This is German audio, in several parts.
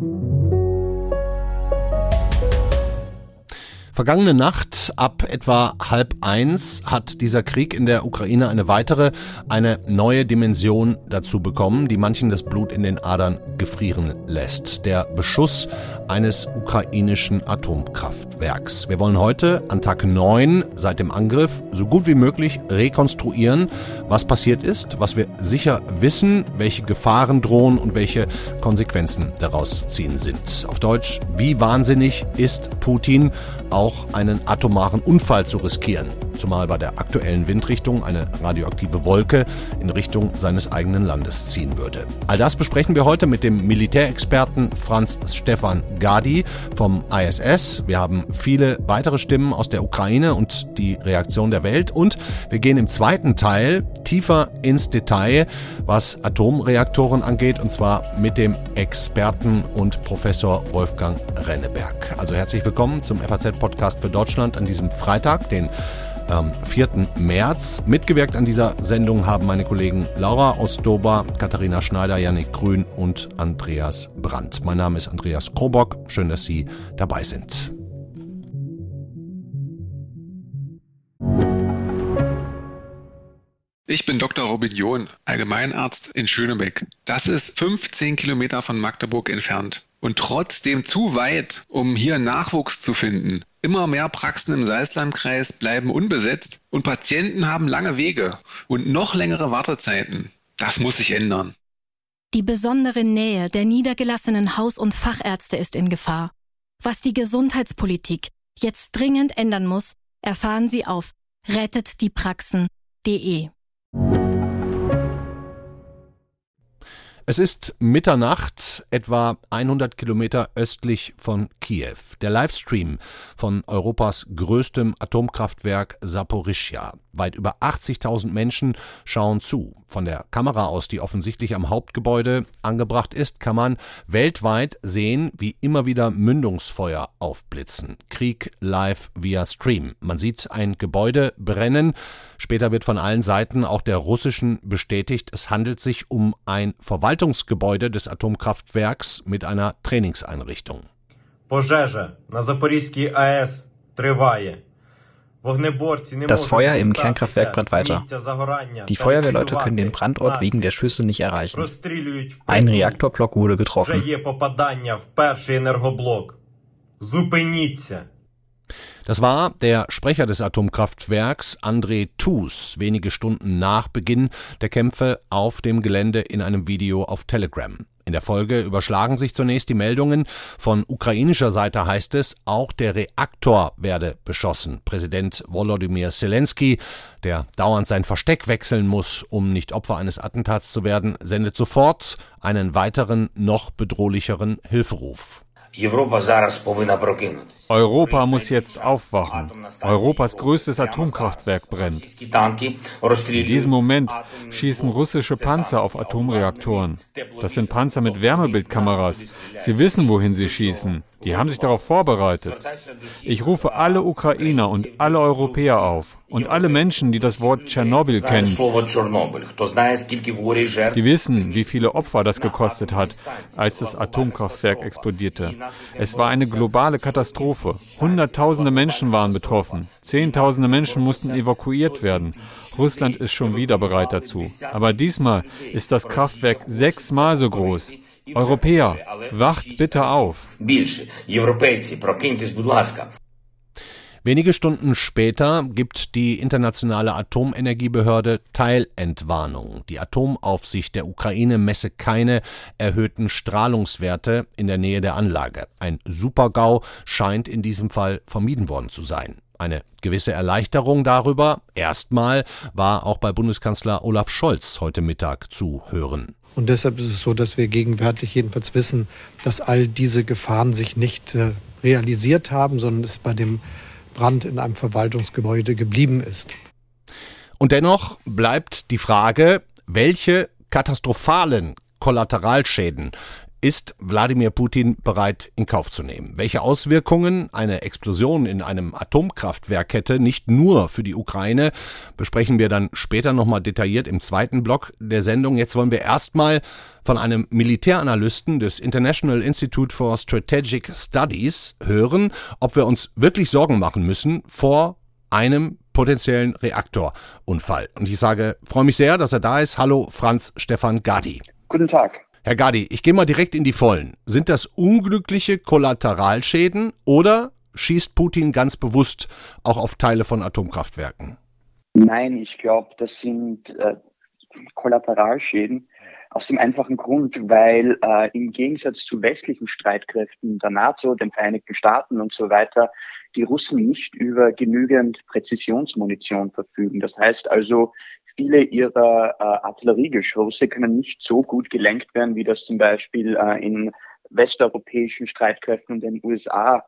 Thank you. Vergangene Nacht ab etwa halb eins hat dieser Krieg in der Ukraine eine weitere, eine neue Dimension dazu bekommen, die manchen das Blut in den Adern gefrieren lässt. Der Beschuss eines ukrainischen Atomkraftwerks. Wir wollen heute an Tag neun seit dem Angriff so gut wie möglich rekonstruieren, was passiert ist, was wir sicher wissen, welche Gefahren drohen und welche Konsequenzen daraus zu ziehen sind. Auf Deutsch, wie wahnsinnig ist Putin auch auch einen atomaren Unfall zu riskieren, zumal bei der aktuellen Windrichtung eine radioaktive Wolke in Richtung seines eigenen Landes ziehen würde. All das besprechen wir heute mit dem Militärexperten Franz Stefan Gadi vom ISS. Wir haben viele weitere Stimmen aus der Ukraine und die Reaktion der Welt und wir gehen im zweiten Teil tiefer ins Detail, was Atomreaktoren angeht und zwar mit dem Experten und Professor Wolfgang Renneberg. Also herzlich willkommen zum FAZ-Podcast Podcast für Deutschland an diesem Freitag, den ähm, 4. März. Mitgewirkt an dieser Sendung haben meine Kollegen Laura Ostober, Katharina Schneider, Janik Grün und Andreas Brandt. Mein Name ist Andreas Krobock. Schön, dass Sie dabei sind. Ich bin Dr. Robin John, Allgemeinarzt in Schönebeck. Das ist 15 Kilometer von Magdeburg entfernt und trotzdem zu weit, um hier Nachwuchs zu finden. Immer mehr Praxen im Salzlandkreis bleiben unbesetzt und Patienten haben lange Wege und noch längere Wartezeiten. Das muss sich ändern. Die besondere Nähe der niedergelassenen Haus- und Fachärzte ist in Gefahr. Was die Gesundheitspolitik jetzt dringend ändern muss, erfahren Sie auf rettetdiepraxen.de. Es ist Mitternacht, etwa 100 Kilometer östlich von Kiew. Der Livestream von Europas größtem Atomkraftwerk Saporischja. Weit über 80.000 Menschen schauen zu. Von der Kamera aus, die offensichtlich am Hauptgebäude angebracht ist, kann man weltweit sehen, wie immer wieder Mündungsfeuer aufblitzen. Krieg live via Stream. Man sieht ein Gebäude brennen. Später wird von allen Seiten, auch der russischen, bestätigt, es handelt sich um ein Verwaltungsgebäude Verwaltungsgebäude des Atomkraftwerks mit einer Trainingseinrichtung. Das Feuer im Kernkraftwerk brennt weiter. Die Feuerwehrleute können den Brandort wegen der Schüsse nicht erreichen. Ein Reaktorblock wurde getroffen. Das war der Sprecher des Atomkraftwerks André Thus wenige Stunden nach Beginn der Kämpfe auf dem Gelände in einem Video auf Telegram. In der Folge überschlagen sich zunächst die Meldungen. Von ukrainischer Seite heißt es, auch der Reaktor werde beschossen. Präsident Volodymyr Zelensky, der dauernd sein Versteck wechseln muss, um nicht Opfer eines Attentats zu werden, sendet sofort einen weiteren, noch bedrohlicheren Hilferuf. Europa muss jetzt aufwachen. Europas größtes Atomkraftwerk brennt. In diesem Moment schießen russische Panzer auf Atomreaktoren. Das sind Panzer mit Wärmebildkameras. Sie wissen, wohin sie schießen. Die haben sich darauf vorbereitet. Ich rufe alle Ukrainer und alle Europäer auf und alle Menschen, die das Wort Tschernobyl kennen, die wissen, wie viele Opfer das gekostet hat, als das Atomkraftwerk explodierte. Es war eine globale Katastrophe. Hunderttausende Menschen waren betroffen. Zehntausende Menschen mussten evakuiert werden. Russland ist schon wieder bereit dazu. Aber diesmal ist das Kraftwerk sechsmal so groß. Europäer, wacht bitte auf. Wenige Stunden später gibt die internationale Atomenergiebehörde Teilentwarnung. Die Atomaufsicht der Ukraine messe keine erhöhten Strahlungswerte in der Nähe der Anlage. Ein Supergau scheint in diesem Fall vermieden worden zu sein. Eine gewisse Erleichterung darüber, erstmal, war auch bei Bundeskanzler Olaf Scholz heute Mittag zu hören. Und deshalb ist es so, dass wir gegenwärtig jedenfalls wissen, dass all diese Gefahren sich nicht äh, realisiert haben, sondern es bei dem Brand in einem Verwaltungsgebäude geblieben ist. Und dennoch bleibt die Frage, welche katastrophalen Kollateralschäden ist Wladimir Putin bereit in Kauf zu nehmen? Welche Auswirkungen eine Explosion in einem Atomkraftwerk hätte, nicht nur für die Ukraine, besprechen wir dann später nochmal detailliert im zweiten Block der Sendung. Jetzt wollen wir erstmal von einem Militäranalysten des International Institute for Strategic Studies hören, ob wir uns wirklich Sorgen machen müssen vor einem potenziellen Reaktorunfall. Und ich sage, freue mich sehr, dass er da ist. Hallo, Franz Stefan Gadi. Guten Tag. Herr Gadi, ich gehe mal direkt in die Vollen. Sind das unglückliche Kollateralschäden oder schießt Putin ganz bewusst auch auf Teile von Atomkraftwerken? Nein, ich glaube, das sind äh, Kollateralschäden aus dem einfachen Grund, weil äh, im Gegensatz zu westlichen Streitkräften der NATO, den Vereinigten Staaten und so weiter, die Russen nicht über genügend Präzisionsmunition verfügen. Das heißt also, viele ihrer äh, Artilleriegeschosse können nicht so gut gelenkt werden, wie das zum Beispiel äh, in westeuropäischen Streitkräften und den USA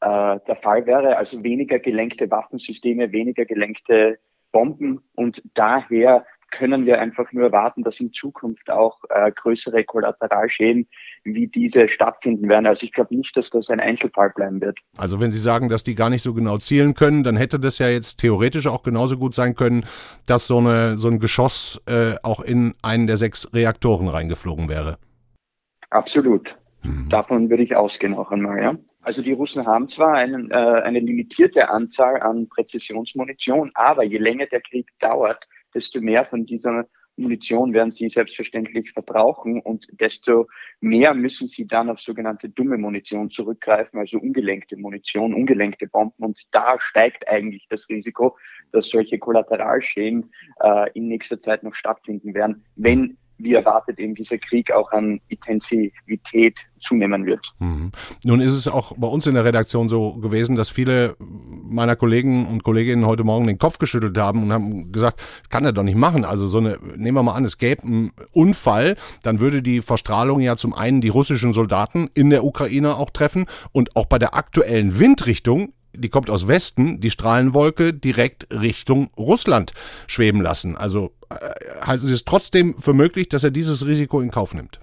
äh, der Fall wäre. Also weniger gelenkte Waffensysteme, weniger gelenkte Bomben und daher können wir einfach nur erwarten, dass in Zukunft auch äh, größere Kollateralschäden wie diese stattfinden werden. Also ich glaube nicht, dass das ein Einzelfall bleiben wird. Also wenn Sie sagen, dass die gar nicht so genau zielen können, dann hätte das ja jetzt theoretisch auch genauso gut sein können, dass so, eine, so ein Geschoss äh, auch in einen der sechs Reaktoren reingeflogen wäre. Absolut. Mhm. Davon würde ich ausgehen auch einmal, ja. Also die Russen haben zwar einen, äh, eine limitierte Anzahl an Präzisionsmunition, aber je länger der Krieg dauert, desto mehr von dieser Munition werden sie selbstverständlich verbrauchen und desto mehr müssen sie dann auf sogenannte dumme Munition zurückgreifen, also ungelenkte Munition, ungelenkte Bomben. Und da steigt eigentlich das Risiko, dass solche Kollateralschäden äh, in nächster Zeit noch stattfinden werden, wenn wie erwartet eben dieser Krieg auch an Intensivität zunehmen wird. Mhm. Nun ist es auch bei uns in der Redaktion so gewesen, dass viele meiner Kollegen und Kolleginnen heute Morgen den Kopf geschüttelt haben und haben gesagt, kann er doch nicht machen. Also so eine, nehmen wir mal an, es gäbe einen Unfall, dann würde die Verstrahlung ja zum einen die russischen Soldaten in der Ukraine auch treffen und auch bei der aktuellen Windrichtung die kommt aus Westen, die Strahlenwolke direkt Richtung Russland schweben lassen. Also äh, halten Sie es trotzdem für möglich, dass er dieses Risiko in Kauf nimmt?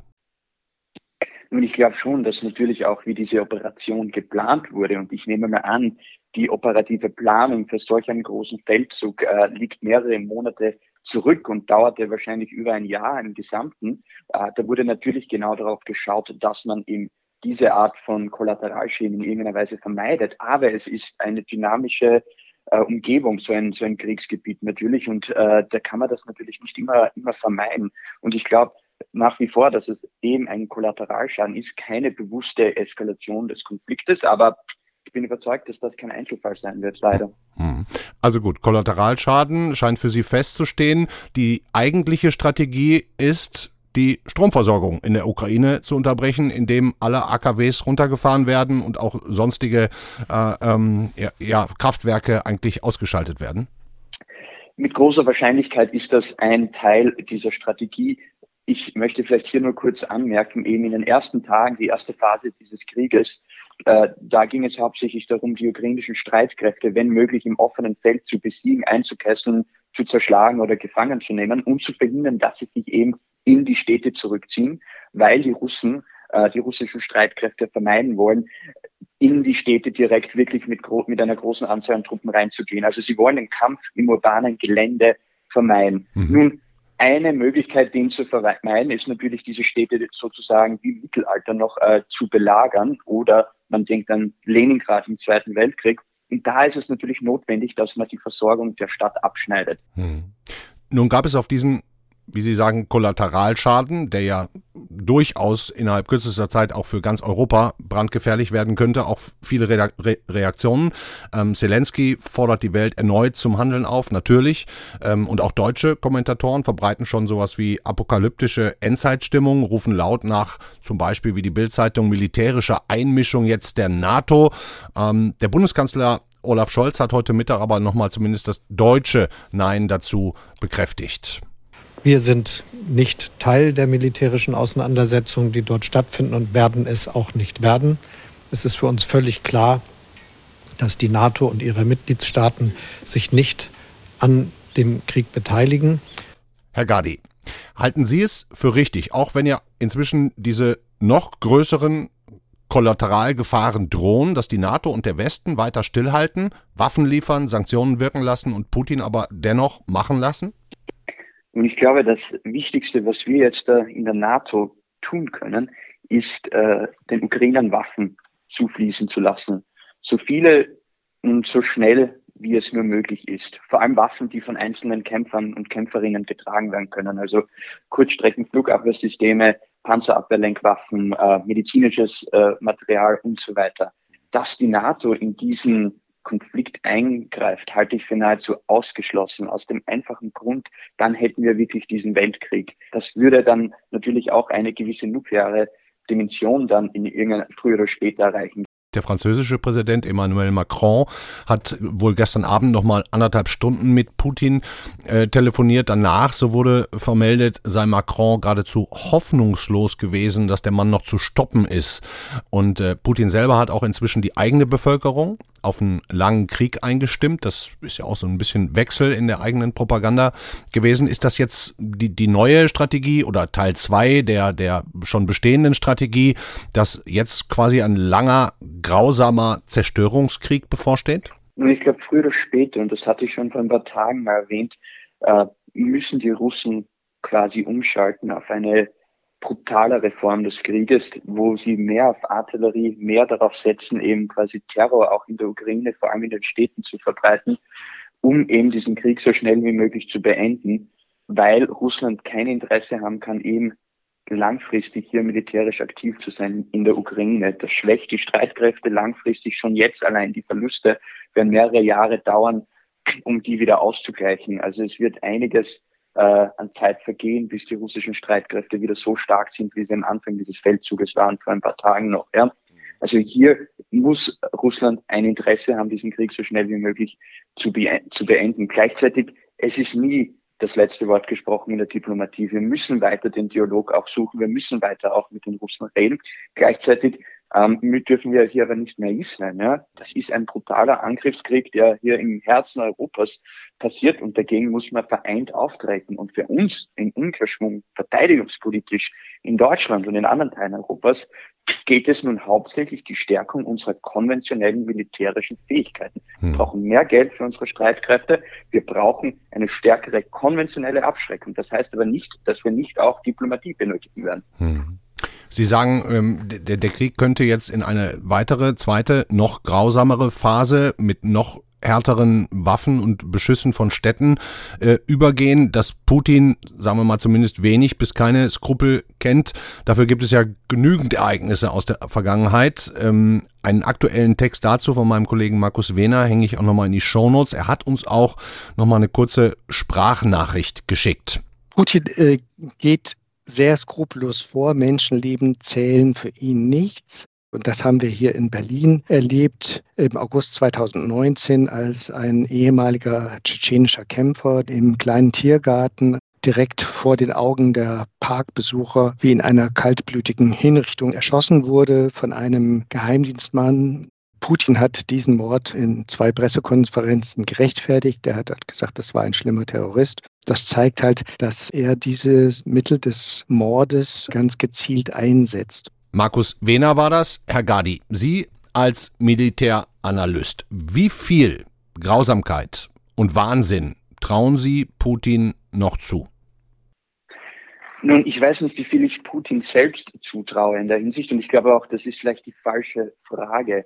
Und ich glaube schon, dass natürlich auch wie diese Operation geplant wurde. Und ich nehme mal an, die operative Planung für solch einen großen Feldzug äh, liegt mehrere Monate zurück und dauerte wahrscheinlich über ein Jahr im Gesamten. Äh, da wurde natürlich genau darauf geschaut, dass man im diese Art von Kollateralschäden in irgendeiner Weise vermeidet. Aber es ist eine dynamische äh, Umgebung, so ein, so ein Kriegsgebiet natürlich. Und äh, da kann man das natürlich nicht immer, immer vermeiden. Und ich glaube nach wie vor, dass es eben ein Kollateralschaden ist, keine bewusste Eskalation des Konfliktes. Aber ich bin überzeugt, dass das kein Einzelfall sein wird, leider. Hm. Also gut, Kollateralschaden scheint für Sie festzustehen. Die eigentliche Strategie ist, die Stromversorgung in der Ukraine zu unterbrechen, indem alle AKWs runtergefahren werden und auch sonstige äh, ähm, ja, ja, Kraftwerke eigentlich ausgeschaltet werden? Mit großer Wahrscheinlichkeit ist das ein Teil dieser Strategie. Ich möchte vielleicht hier nur kurz anmerken, eben in den ersten Tagen, die erste Phase dieses Krieges, äh, da ging es hauptsächlich darum, die ukrainischen Streitkräfte, wenn möglich, im offenen Feld zu besiegen, einzukesseln, zu zerschlagen oder gefangen zu nehmen und zu verhindern, dass sie sich eben in die Städte zurückziehen, weil die Russen, äh, die russischen Streitkräfte vermeiden wollen, in die Städte direkt wirklich mit, mit einer großen Anzahl an Truppen reinzugehen. Also sie wollen den Kampf im urbanen Gelände vermeiden. Mhm. Nun, eine Möglichkeit, den zu vermeiden, ist natürlich, diese Städte sozusagen wie im Mittelalter noch äh, zu belagern oder man denkt an Leningrad im Zweiten Weltkrieg. Und da ist es natürlich notwendig, dass man die Versorgung der Stadt abschneidet. Hm. Nun gab es auf diesen wie Sie sagen, Kollateralschaden, der ja durchaus innerhalb kürzester Zeit auch für ganz Europa brandgefährlich werden könnte, auch viele Re Re Reaktionen. Ähm, Zelensky fordert die Welt erneut zum Handeln auf, natürlich. Ähm, und auch deutsche Kommentatoren verbreiten schon sowas wie apokalyptische Endzeitstimmung, rufen laut nach zum Beispiel wie die Bildzeitung militärische Einmischung jetzt der NATO. Ähm, der Bundeskanzler Olaf Scholz hat heute Mittag aber nochmal zumindest das deutsche Nein dazu bekräftigt. Wir sind nicht Teil der militärischen Auseinandersetzungen, die dort stattfinden und werden es auch nicht werden. Es ist für uns völlig klar, dass die NATO und ihre Mitgliedstaaten sich nicht an dem Krieg beteiligen. Herr Gadi, Halten Sie es für richtig, auch wenn ja inzwischen diese noch größeren Kollateralgefahren drohen, dass die NATO und der Westen weiter stillhalten, Waffen liefern, Sanktionen wirken lassen und Putin aber dennoch machen lassen? Und ich glaube, das Wichtigste, was wir jetzt in der NATO tun können, ist, äh, den Ukrainern Waffen zufließen zu lassen. So viele und so schnell, wie es nur möglich ist. Vor allem Waffen, die von einzelnen Kämpfern und Kämpferinnen getragen werden können. Also Kurzstreckenflugabwehrsysteme, Panzerabwehrlenkwaffen, äh, medizinisches äh, Material und so weiter. Dass die NATO in diesen Konflikt eingreift, halte ich für nahezu ausgeschlossen. Aus dem einfachen Grund, dann hätten wir wirklich diesen Weltkrieg. Das würde dann natürlich auch eine gewisse nukleare Dimension dann in irgendeiner früher oder später erreichen. Der französische Präsident Emmanuel Macron hat wohl gestern Abend noch mal anderthalb Stunden mit Putin äh, telefoniert. Danach, so wurde vermeldet, sei Macron geradezu hoffnungslos gewesen, dass der Mann noch zu stoppen ist. Und äh, Putin selber hat auch inzwischen die eigene Bevölkerung auf einen langen Krieg eingestimmt. Das ist ja auch so ein bisschen Wechsel in der eigenen Propaganda gewesen. Ist das jetzt die, die neue Strategie oder Teil zwei der, der schon bestehenden Strategie, dass jetzt quasi ein langer, grausamer Zerstörungskrieg bevorsteht? Ich glaube, früher oder später, und das hatte ich schon vor ein paar Tagen mal erwähnt, äh, müssen die Russen quasi umschalten auf eine brutalere Form des Krieges, wo sie mehr auf Artillerie, mehr darauf setzen, eben quasi Terror auch in der Ukraine, vor allem in den Städten zu verbreiten, um eben diesen Krieg so schnell wie möglich zu beenden, weil Russland kein Interesse haben kann, eben langfristig hier militärisch aktiv zu sein in der Ukraine. Das schwächt die Streitkräfte langfristig schon jetzt allein. Die Verluste werden mehrere Jahre dauern, um die wieder auszugleichen. Also es wird einiges äh, an Zeit vergehen, bis die russischen Streitkräfte wieder so stark sind, wie sie am Anfang dieses Feldzuges waren, vor ein paar Tagen noch. Ja. Also hier muss Russland ein Interesse haben, diesen Krieg so schnell wie möglich zu, be zu beenden. Gleichzeitig, es ist nie das letzte Wort gesprochen in der Diplomatie. Wir müssen weiter den Dialog auch suchen. Wir müssen weiter auch mit den Russen reden. Gleichzeitig ähm, dürfen wir hier aber nicht naiv sein. Ja? Das ist ein brutaler Angriffskrieg, der hier im Herzen Europas passiert und dagegen muss man vereint auftreten. Und für uns in Umkehrschwung verteidigungspolitisch in Deutschland und in anderen Teilen Europas geht es nun hauptsächlich die Stärkung unserer konventionellen militärischen Fähigkeiten. Wir hm. brauchen mehr Geld für unsere Streitkräfte. Wir brauchen eine stärkere konventionelle Abschreckung. Das heißt aber nicht, dass wir nicht auch Diplomatie benötigen werden. Hm. Sie sagen, ähm, der, der Krieg könnte jetzt in eine weitere, zweite, noch grausamere Phase mit noch härteren Waffen und Beschüssen von Städten äh, übergehen, dass Putin, sagen wir mal zumindest wenig bis keine Skrupel kennt. Dafür gibt es ja genügend Ereignisse aus der Vergangenheit. Ähm, einen aktuellen Text dazu von meinem Kollegen Markus Wehner hänge ich auch nochmal in die Shownotes. Er hat uns auch nochmal eine kurze Sprachnachricht geschickt. Putin äh, geht sehr skrupellos vor. Menschenleben zählen für ihn nichts. Und das haben wir hier in Berlin erlebt im August 2019, als ein ehemaliger tschetschenischer Kämpfer im kleinen Tiergarten direkt vor den Augen der Parkbesucher wie in einer kaltblütigen Hinrichtung erschossen wurde von einem Geheimdienstmann. Putin hat diesen Mord in zwei Pressekonferenzen gerechtfertigt. Er hat gesagt, das war ein schlimmer Terrorist. Das zeigt halt, dass er diese Mittel des Mordes ganz gezielt einsetzt. Markus Wehner war das. Herr Gadi, Sie als Militäranalyst, wie viel Grausamkeit und Wahnsinn trauen Sie Putin noch zu? Nun, ich weiß nicht, wie viel ich Putin selbst zutraue in der Hinsicht und ich glaube auch, das ist vielleicht die falsche Frage.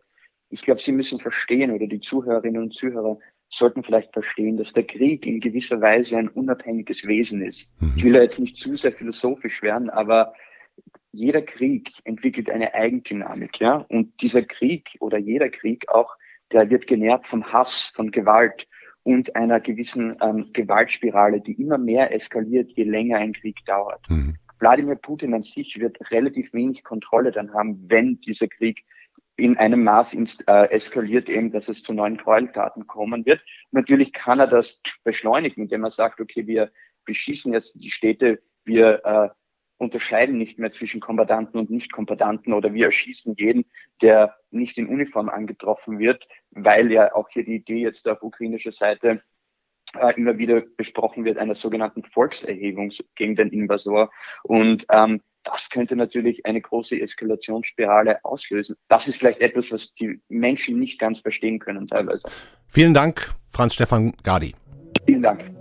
Ich glaube, Sie müssen verstehen oder die Zuhörerinnen und Zuhörer sollten vielleicht verstehen, dass der Krieg in gewisser Weise ein unabhängiges Wesen ist. Mhm. Ich will da jetzt nicht zu sehr philosophisch werden, aber jeder Krieg entwickelt eine Eigendynamik, ja. Und dieser Krieg oder jeder Krieg auch, der wird genährt vom Hass, von Gewalt und einer gewissen ähm, Gewaltspirale, die immer mehr eskaliert, je länger ein Krieg dauert. Mhm. Wladimir Putin an sich wird relativ wenig Kontrolle dann haben, wenn dieser Krieg in einem Maß äh, eskaliert eben, dass es zu neuen Gräueltaten kommen wird. natürlich kann er das beschleunigen, indem er sagt, okay, wir beschießen jetzt die Städte, wir äh, unterscheiden nicht mehr zwischen Kombatanten und Nicht-Kombatanten oder wir erschießen jeden, der nicht in Uniform angetroffen wird, weil ja auch hier die Idee jetzt auf ukrainischer Seite äh, immer wieder besprochen wird, einer sogenannten Volkserhebung gegen den Invasor. Und ähm, das könnte natürlich eine große Eskalationsspirale auslösen. Das ist vielleicht etwas, was die Menschen nicht ganz verstehen können teilweise. Vielen Dank, Franz Stefan Gadi. Vielen Dank.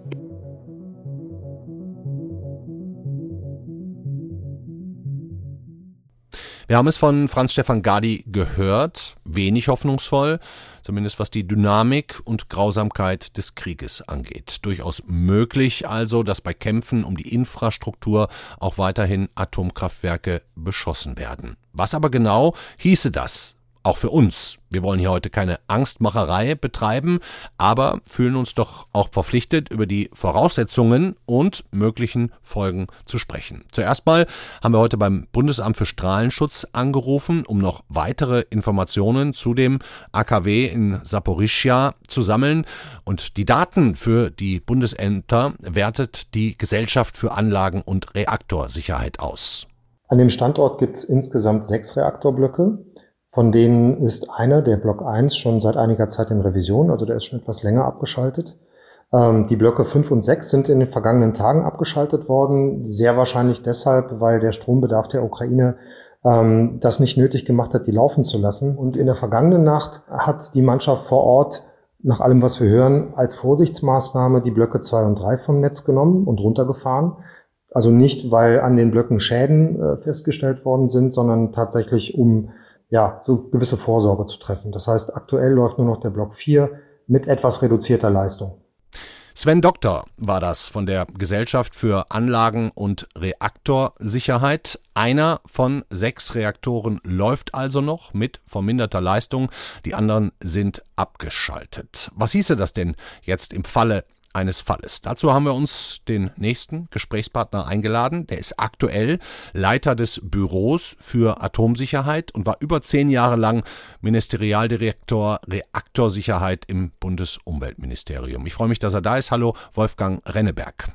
Wir haben es von Franz Stefan Gadi gehört, wenig hoffnungsvoll, zumindest was die Dynamik und Grausamkeit des Krieges angeht. Durchaus möglich also, dass bei Kämpfen um die Infrastruktur auch weiterhin Atomkraftwerke beschossen werden. Was aber genau hieße das auch für uns. Wir wollen hier heute keine Angstmacherei betreiben, aber fühlen uns doch auch verpflichtet, über die Voraussetzungen und möglichen Folgen zu sprechen. Zuerst mal haben wir heute beim Bundesamt für Strahlenschutz angerufen, um noch weitere Informationen zu dem AKW in Saporischia zu sammeln. Und die Daten für die Bundesämter wertet die Gesellschaft für Anlagen- und Reaktorsicherheit aus. An dem Standort gibt es insgesamt sechs Reaktorblöcke. Von denen ist einer, der Block 1, schon seit einiger Zeit in Revision, also der ist schon etwas länger abgeschaltet. Ähm, die Blöcke 5 und 6 sind in den vergangenen Tagen abgeschaltet worden, sehr wahrscheinlich deshalb, weil der Strombedarf der Ukraine ähm, das nicht nötig gemacht hat, die laufen zu lassen. Und in der vergangenen Nacht hat die Mannschaft vor Ort, nach allem, was wir hören, als Vorsichtsmaßnahme die Blöcke 2 und 3 vom Netz genommen und runtergefahren. Also nicht, weil an den Blöcken Schäden äh, festgestellt worden sind, sondern tatsächlich um ja, so gewisse Vorsorge zu treffen. Das heißt, aktuell läuft nur noch der Block 4 mit etwas reduzierter Leistung. Sven Doktor war das von der Gesellschaft für Anlagen- und Reaktorsicherheit. Einer von sechs Reaktoren läuft also noch mit verminderter Leistung. Die anderen sind abgeschaltet. Was hieße das denn jetzt im Falle eines Falles. Dazu haben wir uns den nächsten Gesprächspartner eingeladen. Der ist aktuell Leiter des Büros für Atomsicherheit und war über zehn Jahre lang Ministerialdirektor Reaktorsicherheit im Bundesumweltministerium. Ich freue mich, dass er da ist. Hallo, Wolfgang Renneberg.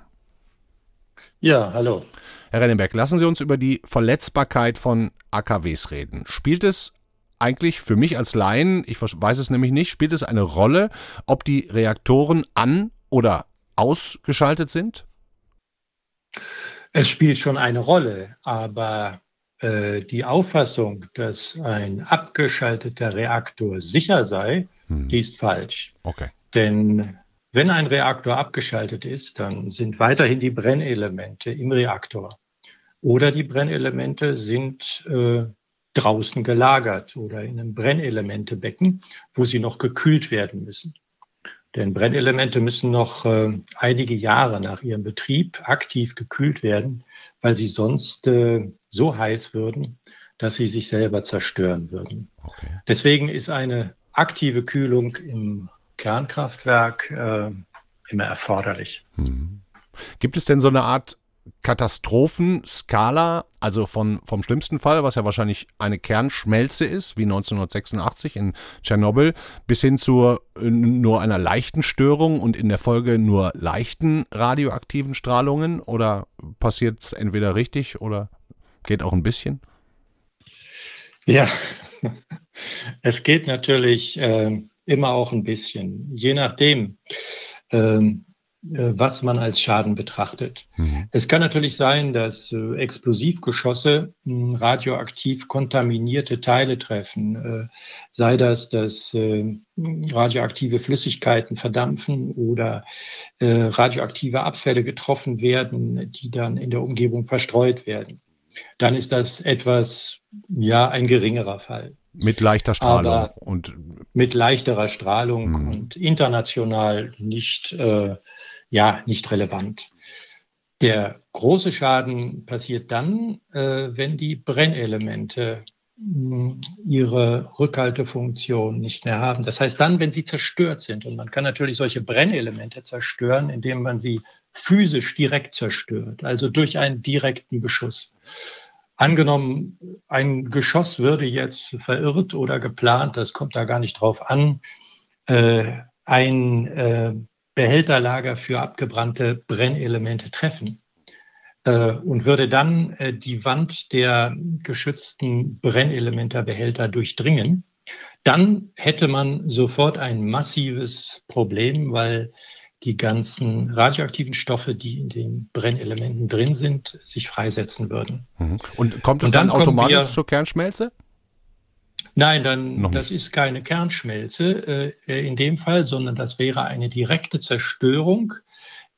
Ja, hallo. Herr Renneberg, lassen Sie uns über die Verletzbarkeit von AKWs reden. Spielt es eigentlich für mich als Laien, ich weiß es nämlich nicht, spielt es eine Rolle, ob die Reaktoren an oder ausgeschaltet sind? Es spielt schon eine Rolle, aber äh, die Auffassung, dass ein abgeschalteter Reaktor sicher sei, hm. die ist falsch. Okay. Denn wenn ein Reaktor abgeschaltet ist, dann sind weiterhin die Brennelemente im Reaktor. Oder die Brennelemente sind äh, draußen gelagert oder in einem Brennelementebecken, wo sie noch gekühlt werden müssen. Denn Brennelemente müssen noch äh, einige Jahre nach ihrem Betrieb aktiv gekühlt werden, weil sie sonst äh, so heiß würden, dass sie sich selber zerstören würden. Okay. Deswegen ist eine aktive Kühlung im Kernkraftwerk äh, immer erforderlich. Hm. Gibt es denn so eine Art Katastrophenskala, also von, vom schlimmsten Fall, was ja wahrscheinlich eine Kernschmelze ist, wie 1986 in Tschernobyl, bis hin zu äh, nur einer leichten Störung und in der Folge nur leichten radioaktiven Strahlungen? Oder passiert es entweder richtig oder geht auch ein bisschen? Ja, es geht natürlich äh, immer auch ein bisschen, je nachdem. Ähm, äh, was man als Schaden betrachtet. Mhm. Es kann natürlich sein, dass äh, Explosivgeschosse hm, radioaktiv kontaminierte Teile treffen, äh, sei das, dass radioaktive Flüssigkeiten verdampfen oder radioaktive Abfälle getroffen werden, die dann in der Umgebung verstreut werden. Dann ist das etwas, ja, ein geringerer Fall. Mit leichter Strahlung Aber und mit leichterer Strahlung mhm. und international nicht äh, ja nicht relevant. Der große Schaden passiert dann, äh, wenn die Brennelemente hm, ihre Rückhaltefunktion nicht mehr haben. Das heißt dann, wenn sie zerstört sind. Und man kann natürlich solche Brennelemente zerstören, indem man sie physisch direkt zerstört, also durch einen direkten Beschuss. Angenommen, ein Geschoss würde jetzt verirrt oder geplant, das kommt da gar nicht drauf an, äh, ein äh, Behälterlager für abgebrannte Brennelemente treffen äh, und würde dann äh, die Wand der geschützten Brennelementerbehälter durchdringen, dann hätte man sofort ein massives Problem, weil die ganzen radioaktiven Stoffe, die in den Brennelementen drin sind, sich freisetzen würden. Mhm. Und kommt es Und dann, dann automatisch wir, zur Kernschmelze? Nein, dann das ist keine Kernschmelze äh, in dem Fall, sondern das wäre eine direkte Zerstörung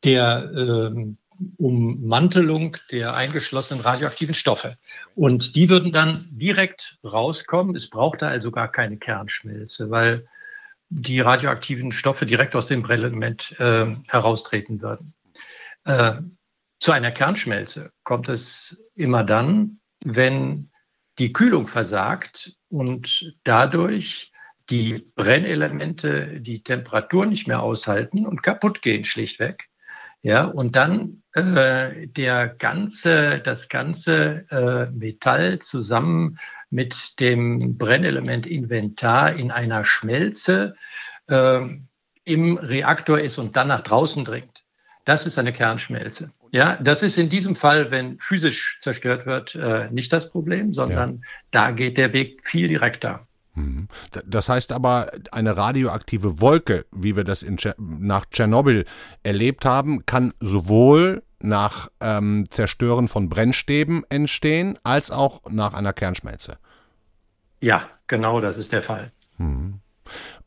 der äh, Ummantelung der eingeschlossenen radioaktiven Stoffe. Und die würden dann direkt rauskommen. Es braucht da also gar keine Kernschmelze, weil die radioaktiven Stoffe direkt aus dem Brennelement äh, heraustreten würden. Äh, zu einer Kernschmelze kommt es immer dann, wenn die Kühlung versagt und dadurch die Brennelemente die Temperatur nicht mehr aushalten und kaputt gehen schlichtweg. Ja, und dann äh, der ganze, das ganze äh, Metall zusammen mit dem Brennelement Inventar in einer Schmelze äh, im Reaktor ist und dann nach draußen dringt. Das ist eine Kernschmelze. Ja, das ist in diesem Fall, wenn physisch zerstört wird, äh, nicht das Problem, sondern ja. da geht der Weg viel direkter. Mhm. Das heißt aber, eine radioaktive Wolke, wie wir das nach Tschernobyl erlebt haben, kann sowohl nach ähm, Zerstören von Brennstäben entstehen, als auch nach einer Kernschmelze. Ja, genau, das ist der Fall. Mhm.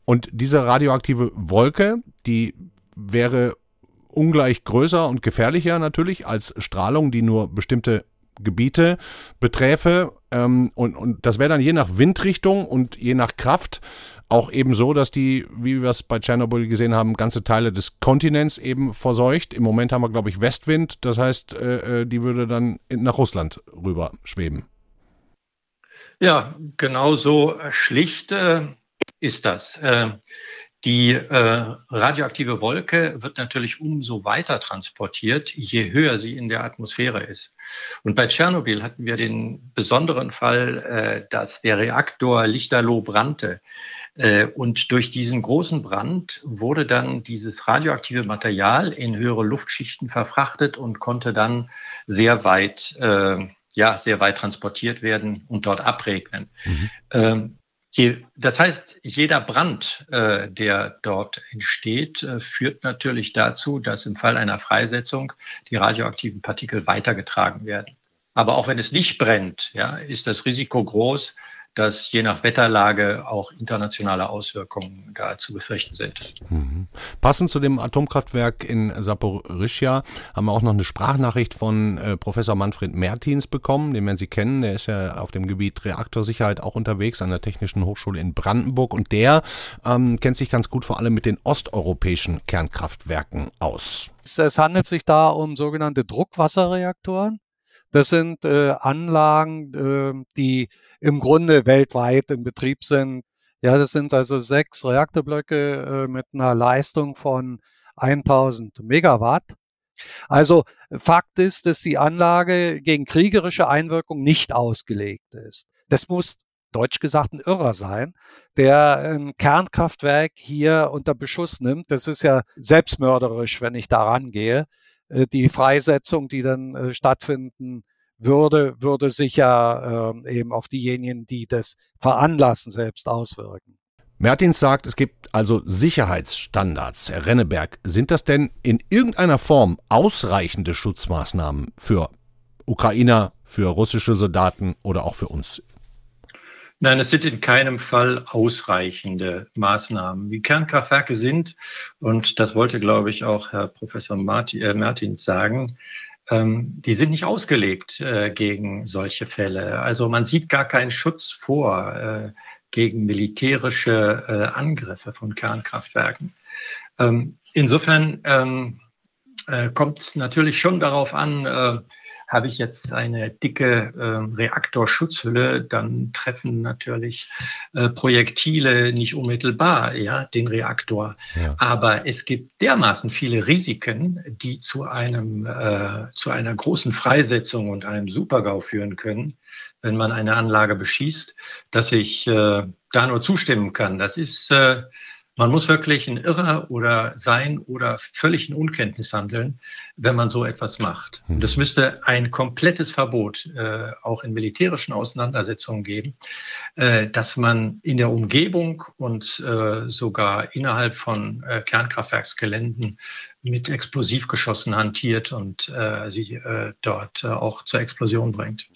Und diese radioaktive Wolke, die wäre ungleich größer und gefährlicher natürlich als Strahlung, die nur bestimmte Gebiete beträfe. Ähm, und, und das wäre dann je nach Windrichtung und je nach Kraft auch eben so, dass die, wie wir es bei Tschernobyl gesehen haben, ganze Teile des Kontinents eben verseucht. Im Moment haben wir, glaube ich, Westwind. Das heißt, äh, äh die würde dann nach Russland rüber schweben. Ja, genau so schlicht äh, ist das. Äh, die äh, radioaktive Wolke wird natürlich umso weiter transportiert, je höher sie in der Atmosphäre ist. Und bei Tschernobyl hatten wir den besonderen Fall, äh, dass der Reaktor lichterloh brannte. Äh, und durch diesen großen Brand wurde dann dieses radioaktive Material in höhere Luftschichten verfrachtet und konnte dann sehr weit, äh, ja, sehr weit transportiert werden und dort abregnen. Mhm. Ähm, das heißt, jeder Brand, äh, der dort entsteht, äh, führt natürlich dazu, dass im Fall einer Freisetzung die radioaktiven Partikel weitergetragen werden. Aber auch wenn es nicht brennt, ja, ist das Risiko groß, dass je nach Wetterlage auch internationale Auswirkungen da zu befürchten sind. Mhm. Passend zu dem Atomkraftwerk in Saporischia haben wir auch noch eine Sprachnachricht von äh, Professor Manfred Mertins bekommen, den werden Sie kennen. Der ist ja auf dem Gebiet Reaktorsicherheit auch unterwegs an der Technischen Hochschule in Brandenburg und der ähm, kennt sich ganz gut vor allem mit den osteuropäischen Kernkraftwerken aus. Es handelt sich da um sogenannte Druckwasserreaktoren. Das sind äh, Anlagen, äh, die im Grunde weltweit in Betrieb sind. Ja, das sind also sechs Reaktorblöcke äh, mit einer Leistung von 1000 Megawatt. Also Fakt ist, dass die Anlage gegen kriegerische Einwirkung nicht ausgelegt ist. Das muss deutsch gesagt ein Irrer sein, der ein Kernkraftwerk hier unter Beschuss nimmt. Das ist ja selbstmörderisch, wenn ich daran gehe. Äh, die Freisetzung, die dann äh, stattfinden würde, würde sich ja äh, eben auf diejenigen, die das veranlassen, selbst auswirken. Mertins sagt, es gibt also Sicherheitsstandards. Herr Renneberg, sind das denn in irgendeiner Form ausreichende Schutzmaßnahmen für Ukrainer, für russische Soldaten oder auch für uns Nein, es sind in keinem Fall ausreichende Maßnahmen. Wie Kernkraftwerke sind, und das wollte, glaube ich, auch Herr Professor Martin, äh, Martins sagen, ähm, die sind nicht ausgelegt äh, gegen solche Fälle. Also man sieht gar keinen Schutz vor äh, gegen militärische äh, Angriffe von Kernkraftwerken. Ähm, insofern ähm, äh, kommt es natürlich schon darauf an, äh, habe ich jetzt eine dicke äh, Reaktorschutzhülle, dann treffen natürlich äh, Projektile nicht unmittelbar ja, den Reaktor. Ja. Aber es gibt dermaßen viele Risiken, die zu einem äh, zu einer großen Freisetzung und einem Supergau führen können, wenn man eine Anlage beschießt, dass ich äh, da nur zustimmen kann. Das ist äh, Man muss wirklich ein Irrer oder sein oder völlig in Unkenntnis handeln, wenn man so etwas macht. Und es müsste ein komplettes Verbot äh, auch in militärischen Auseinandersetzungen geben, äh, dass man in der Umgebung und äh, sogar innerhalb von äh, Kernkraftwerksgeländen mit Explosivgeschossen hantiert und äh, sie äh, dort auch zur Explosion bringt.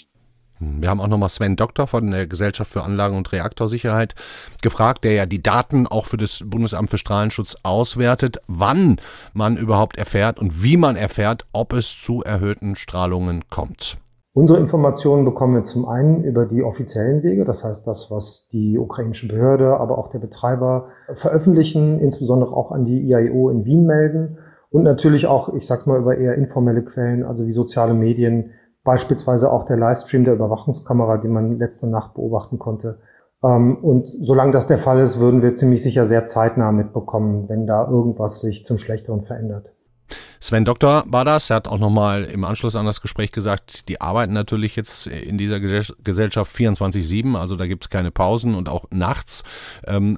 Wir haben auch nochmal Sven Doktor von der Gesellschaft für Anlagen- und Reaktorsicherheit gefragt, der ja die Daten auch für das Bundesamt für Strahlenschutz auswertet, wann man überhaupt erfährt und wie man erfährt, ob es zu erhöhten Strahlungen kommt. Unsere Informationen bekommen wir zum einen über die offiziellen Wege, das heißt das, was die ukrainische Behörde, aber auch der Betreiber veröffentlichen, insbesondere auch an die IAEO in Wien melden und natürlich auch, ich sag's mal, über eher informelle Quellen, also wie soziale Medien, Beispielsweise auch der Livestream der Überwachungskamera, den man letzte Nacht beobachten konnte. Ähm, und solange das der Fall ist, würden wir ziemlich sicher sehr zeitnah mitbekommen, wenn da irgendwas sich zum Schlechteren verändert. Sven Doktor war das. Er hat auch nochmal im Anschluss an das Gespräch gesagt, die arbeiten natürlich jetzt in dieser Gesellschaft 24-7, also da gibt es keine Pausen und auch nachts ähm,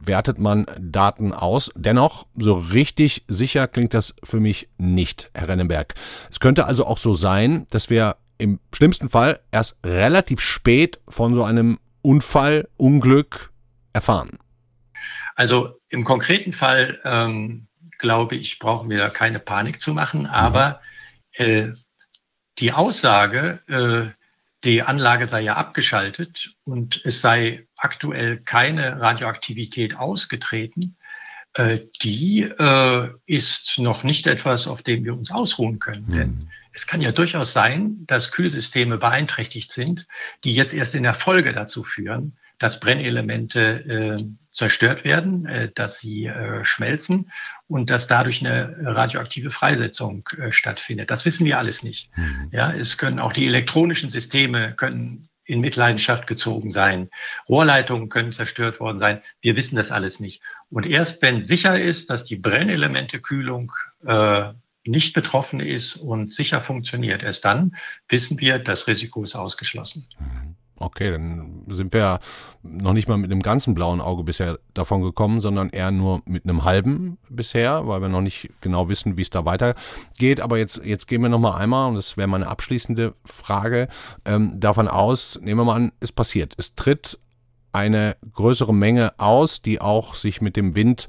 wertet man Daten aus. Dennoch, so richtig sicher klingt das für mich nicht, Herr Rennenberg. Es könnte also auch so sein, dass wir im schlimmsten Fall erst relativ spät von so einem Unfall, Unglück erfahren. Also im konkreten Fall ähm, glaube ich, brauchen wir keine Panik zu machen. Aber äh, die Aussage, äh, die Anlage sei ja abgeschaltet und es sei aktuell keine Radioaktivität ausgetreten, äh, die äh, ist noch nicht etwas, auf dem wir uns ausruhen können. Mhm. Denn es kann ja durchaus sein, dass Kühlsysteme beeinträchtigt sind, die jetzt erst in der Folge dazu führen, dass Brennelemente äh, zerstört werden, äh, dass sie äh, schmelzen und dass dadurch eine radioaktive Freisetzung äh, stattfindet. Das wissen wir alles nicht. Mhm. Ja, es können auch die elektronischen Systeme können in Mitleidenschaft gezogen sein. Rohrleitungen können zerstört worden sein. Wir wissen das alles nicht. Und erst wenn sicher ist, dass die Brennelementekühlung äh, nicht betroffen ist und sicher funktioniert, erst dann wissen wir, das Risiko ist ausgeschlossen. Mhm. Okay, dann sind wir noch nicht mal mit einem ganzen blauen Auge bisher davon gekommen, sondern eher nur mit einem halben bisher, weil wir noch nicht genau wissen, wie es da weitergeht. Aber jetzt, jetzt gehen wir noch mal einmal, und das wäre meine abschließende Frage, ähm, davon aus, nehmen wir mal an, es passiert. Es tritt eine größere Menge aus, die auch sich mit dem Wind,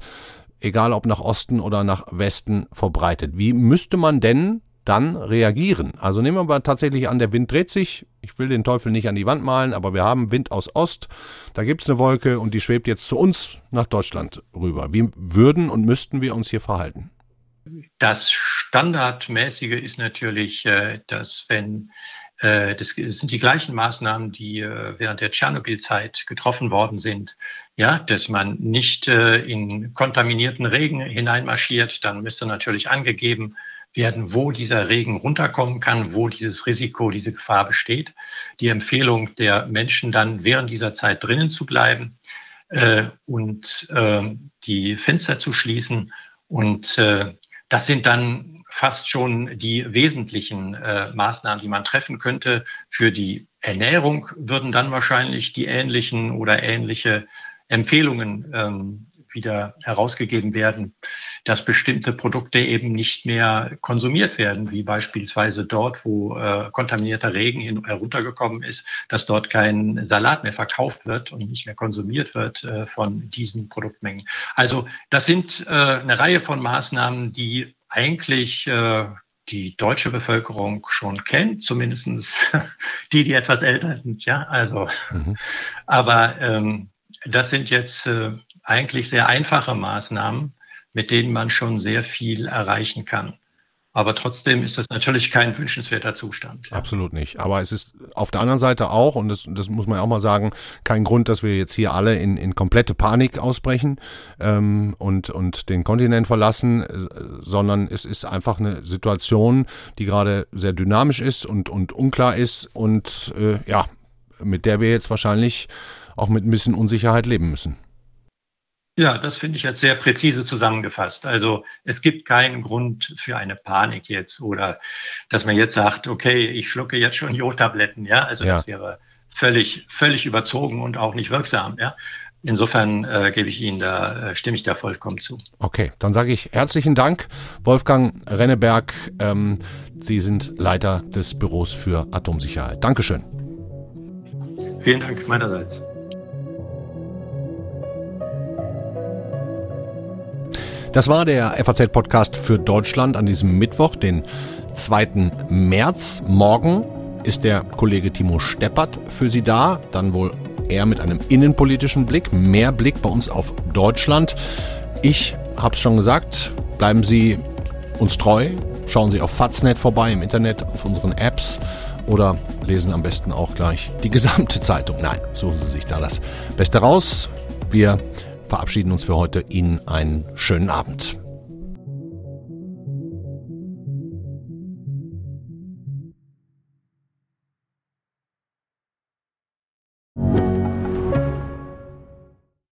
egal ob nach Osten oder nach Westen, verbreitet. Wie müsste man denn dann reagieren. Also nehmen wir mal tatsächlich an, der Wind dreht sich. Ich will den Teufel nicht an die Wand malen, aber wir haben Wind aus Ost. Da gibt es eine Wolke und die schwebt jetzt zu uns nach Deutschland rüber. Wie würden und müssten wir uns hier verhalten? Das Standardmäßige ist natürlich, äh, dass wenn äh, das sind die gleichen Maßnahmen, die äh, während der Tschernobyl-Zeit getroffen worden sind. Ja, dass man nicht in kontaminierten Regen hineinmarschiert, dann müsste natürlich angegeben werden, wo dieser Regen runterkommen kann, wo dieses Risiko, diese Gefahr besteht. Die Empfehlung der Menschen dann während dieser Zeit drinnen zu bleiben äh, und äh, die Fenster zu schließen. Und äh, das sind dann fast schon die wesentlichen äh, Maßnahmen, die man treffen könnte. Für die Ernährung würden dann wahrscheinlich die ähnlichen oder ähnliche Empfehlungen ähm, wieder herausgegeben werden, dass bestimmte Produkte eben nicht mehr konsumiert werden, wie beispielsweise dort, wo äh, kontaminierter Regen hin, heruntergekommen ist, dass dort kein Salat mehr verkauft wird und nicht mehr konsumiert wird äh, von diesen Produktmengen. Also das sind äh, eine Reihe von Maßnahmen, die eigentlich äh, die deutsche Bevölkerung schon kennt, zumindestens die, die etwas älter sind, ja, also, mhm. aber ähm, das sind jetzt äh, eigentlich sehr einfache Maßnahmen, mit denen man schon sehr viel erreichen kann. Aber trotzdem ist das natürlich kein wünschenswerter Zustand. Ja. Absolut nicht. Aber es ist auf der anderen Seite auch, und das, das muss man auch mal sagen, kein Grund, dass wir jetzt hier alle in, in komplette Panik ausbrechen ähm, und, und den Kontinent verlassen, äh, sondern es ist einfach eine Situation, die gerade sehr dynamisch ist und, und unklar ist und äh, ja, mit der wir jetzt wahrscheinlich auch mit ein bisschen Unsicherheit leben müssen. Ja, das finde ich jetzt sehr präzise zusammengefasst. Also es gibt keinen Grund für eine Panik jetzt oder dass man jetzt sagt, okay, ich schlucke jetzt schon Jodtabletten. Ja, also ja. das wäre völlig, völlig überzogen und auch nicht wirksam. Ja, Insofern äh, gebe ich Ihnen da, äh, stimme ich da vollkommen zu. Okay, dann sage ich herzlichen Dank, Wolfgang Renneberg. Ähm, Sie sind Leiter des Büros für Atomsicherheit. Dankeschön. Vielen Dank meinerseits. Das war der FAZ-Podcast für Deutschland an diesem Mittwoch, den 2. März. Morgen ist der Kollege Timo Steppert für Sie da, dann wohl eher mit einem innenpolitischen Blick, mehr Blick bei uns auf Deutschland. Ich habe es schon gesagt, bleiben Sie uns treu, schauen Sie auf Faznet vorbei im Internet, auf unseren Apps oder lesen am besten auch gleich die gesamte Zeitung. Nein, suchen Sie sich da das Beste raus. Wir verabschieden uns für heute. Ihnen einen schönen Abend.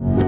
you